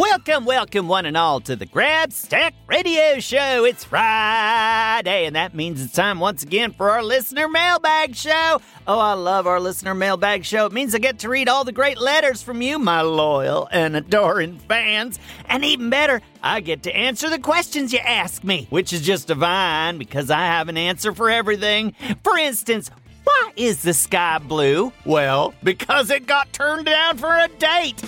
Welcome, welcome, one and all, to the Grabstack Radio Show. It's Friday, and that means it's time once again for our listener mailbag show. Oh, I love our listener mailbag show. It means I get to read all the great letters from you, my loyal and adoring fans. And even better, I get to answer the questions you ask me, which is just divine because I have an answer for everything. For instance, why is the sky blue? Well, because it got turned down for a date.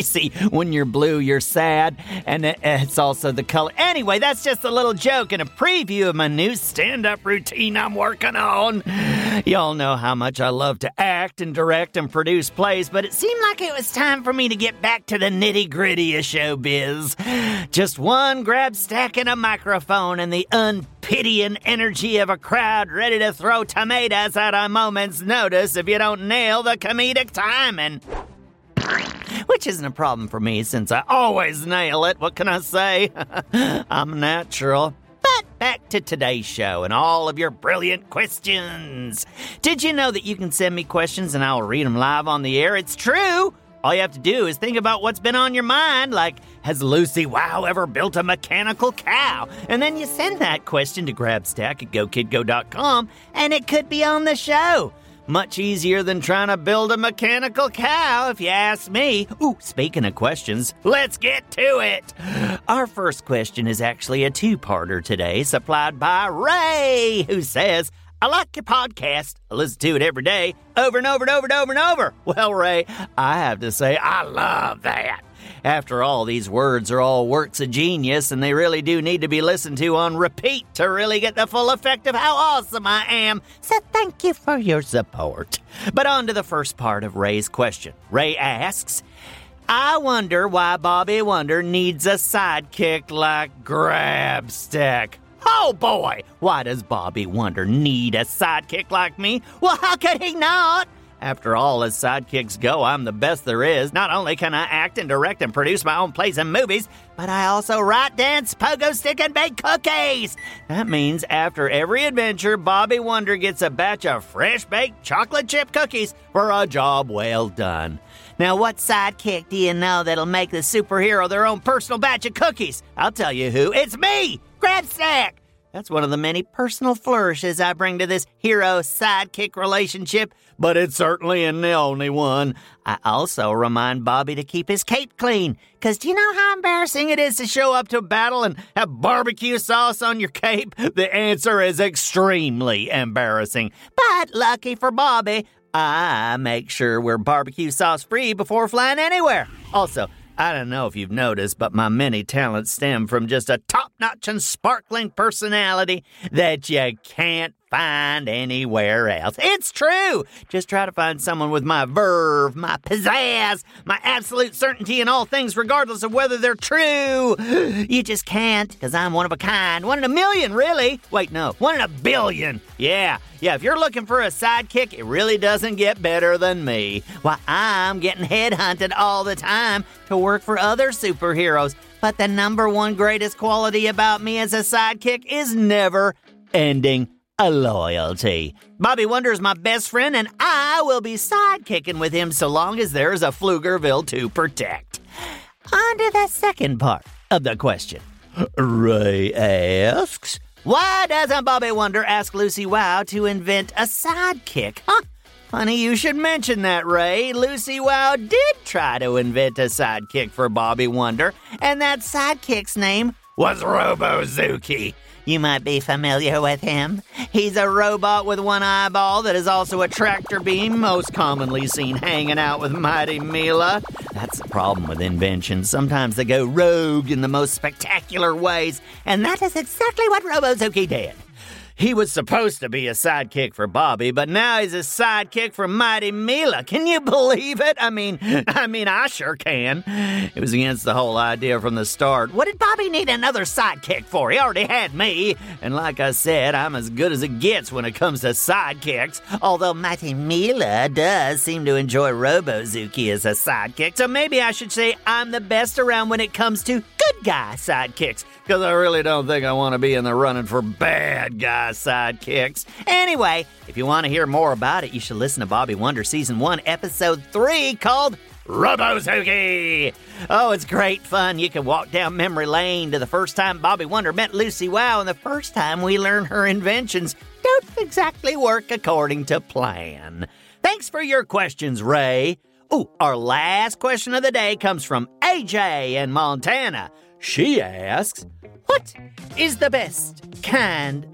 See, when you're blue, you're sad, and it's also the color. Anyway, that's just a little joke and a preview of my new stand up routine I'm working on. Y'all know how much I love to act and direct and produce plays, but it seemed like it was time for me to get back to the nitty gritty of showbiz. Just one Grabstack and a microphone, and the unpitying energy of a crowd ready to throw tomatoes at a moment's notice if you don't nail the comedic timing which isn't a problem for me since I always nail it. What can I say? I'm natural. But back to today's show and all of your brilliant questions. Did you know that you can send me questions and I'll read them live on the air? It's true. All you have to do is think about what's been on your mind, like, has Lucy Wow ever built a mechanical cow? And then you send that question to grabstack at gokidgo.com and it could be on the show. Much easier than trying to build a mechanical cow, if you ask me. Ooh, speaking of questions, let's get to it. Our first question is actually a two parter today, supplied by Ray, who says, I like your podcast. I listen to it every day, over and over and over and over and over. Well, Ray, I have to say, I love that. After all, these words are all works of genius, and they really do need to be listened to on repeat to really get the full effect of how awesome I am. So thank you for your support. But on to the first part of Ray's question. Ray asks, I wonder why Bobby Wonder needs a sidekick like Grabstack. Oh boy, why does Bobby Wonder need a sidekick like me? Well, how could he not? After all, as sidekicks go, I'm the best there is. Not only can I act and direct and produce my own plays and movies, but I also write, dance, pogo stick, and bake cookies. That means after every adventure, Bobby Wonder gets a batch of fresh baked chocolate chip cookies for a job well done. Now, what sidekick do you know that'll make the superhero their own personal batch of cookies? I'll tell you who. It's me, Grabstack. That's one of the many personal flourishes I bring to this hero sidekick relationship, but it's certainly isn't the only one. I also remind Bobby to keep his cape clean, because do you know how embarrassing it is to show up to a battle and have barbecue sauce on your cape? The answer is extremely embarrassing. But lucky for Bobby, I make sure we're barbecue sauce free before flying anywhere. Also, I don't know if you've noticed, but my many talents stem from just a top notch and sparkling personality that you can't find anywhere else. It's true. Just try to find someone with my verve, my pizzazz, my absolute certainty in all things, regardless of whether they're true. You just can't, because I'm one of a kind. One in a million, really. Wait, no, one in a billion. Yeah, yeah, if you're looking for a sidekick, it really doesn't get better than me. Why, I'm getting headhunted all the time to work for other superheroes. But the number one greatest quality about me as a sidekick is never ending a loyalty. Bobby Wonder is my best friend, and I will be sidekicking with him so long as there is a Pflugerville to protect. On to the second part of the question. Ray asks, Why doesn't Bobby Wonder ask Lucy Wow to invent a sidekick? Huh? Funny you should mention that, Ray. Lucy Wow did try to invent a sidekick for Bobby Wonder, and that sidekick's name was Robozuki. You might be familiar with him. He's a robot with one eyeball that is also a tractor beam, most commonly seen hanging out with Mighty Mila. That's the problem with inventions. Sometimes they go rogue in the most spectacular ways, and that is exactly what Robozuki did. He was supposed to be a sidekick for Bobby, but now he's a sidekick for Mighty Mila. Can you believe it? I mean, I mean, I sure can. It was against the whole idea from the start. What did Bobby need another sidekick for? He already had me. And like I said, I'm as good as it gets when it comes to sidekicks. Although Mighty Mila does seem to enjoy Robozuki as a sidekick, so maybe I should say I'm the best around when it comes to good guy sidekicks because I really don't think I want to be in the running for bad guy sidekicks. Anyway, if you want to hear more about it, you should listen to Bobby Wonder Season 1, Episode 3, called Robozuki. Oh, it's great fun. You can walk down memory lane to the first time Bobby Wonder met Lucy Wow and the first time we learn her inventions don't exactly work according to plan. Thanks for your questions, Ray. Oh, our last question of the day comes from AJ in Montana. She asks, What is the best kind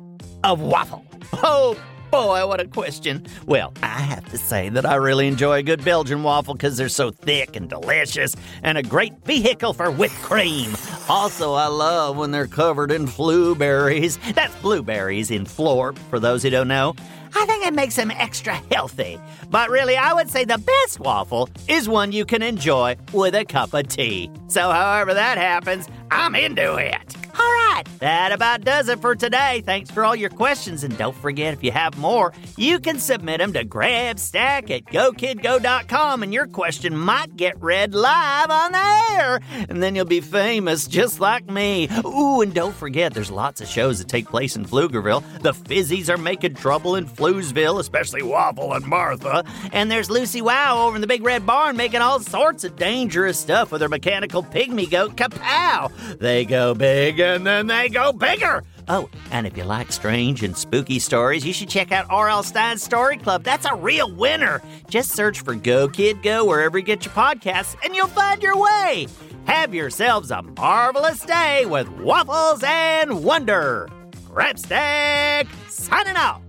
of waffle? Oh boy, what a question. Well, I have to say that I really enjoy a good Belgian waffle because they're so thick and delicious and a great vehicle for whipped cream. Also, I love when they're covered in blueberries. That's blueberries in floor, for those who don't know. I think it makes them extra healthy. But really, I would say the best waffle is one you can enjoy with a cup of tea. So, however that happens, I'm into it. All right, that about does it for today. Thanks for all your questions, and don't forget if you have more, you can submit them to grabstack at gokidgo.com, and your question might get read live on the air, and then you'll be famous just like me. Ooh, and don't forget, there's lots of shows that take place in Pflugerville. The Fizzies are making trouble in Floozeville, especially Waffle and Martha, and there's Lucy Wow over in the Big Red Barn making all sorts of dangerous stuff with her mechanical pygmy goat Kapow. They go big and then they go bigger. Oh, and if you like strange and spooky stories, you should check out R.L. Stine's Story Club. That's a real winner. Just search for Go Kid Go wherever you get your podcasts, and you'll find your way. Have yourselves a marvelous day with Waffles and Wonder. Grabstack signing off.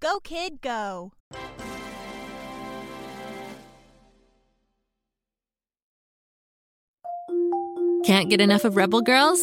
Go, kid, go. Can't get enough of Rebel Girls?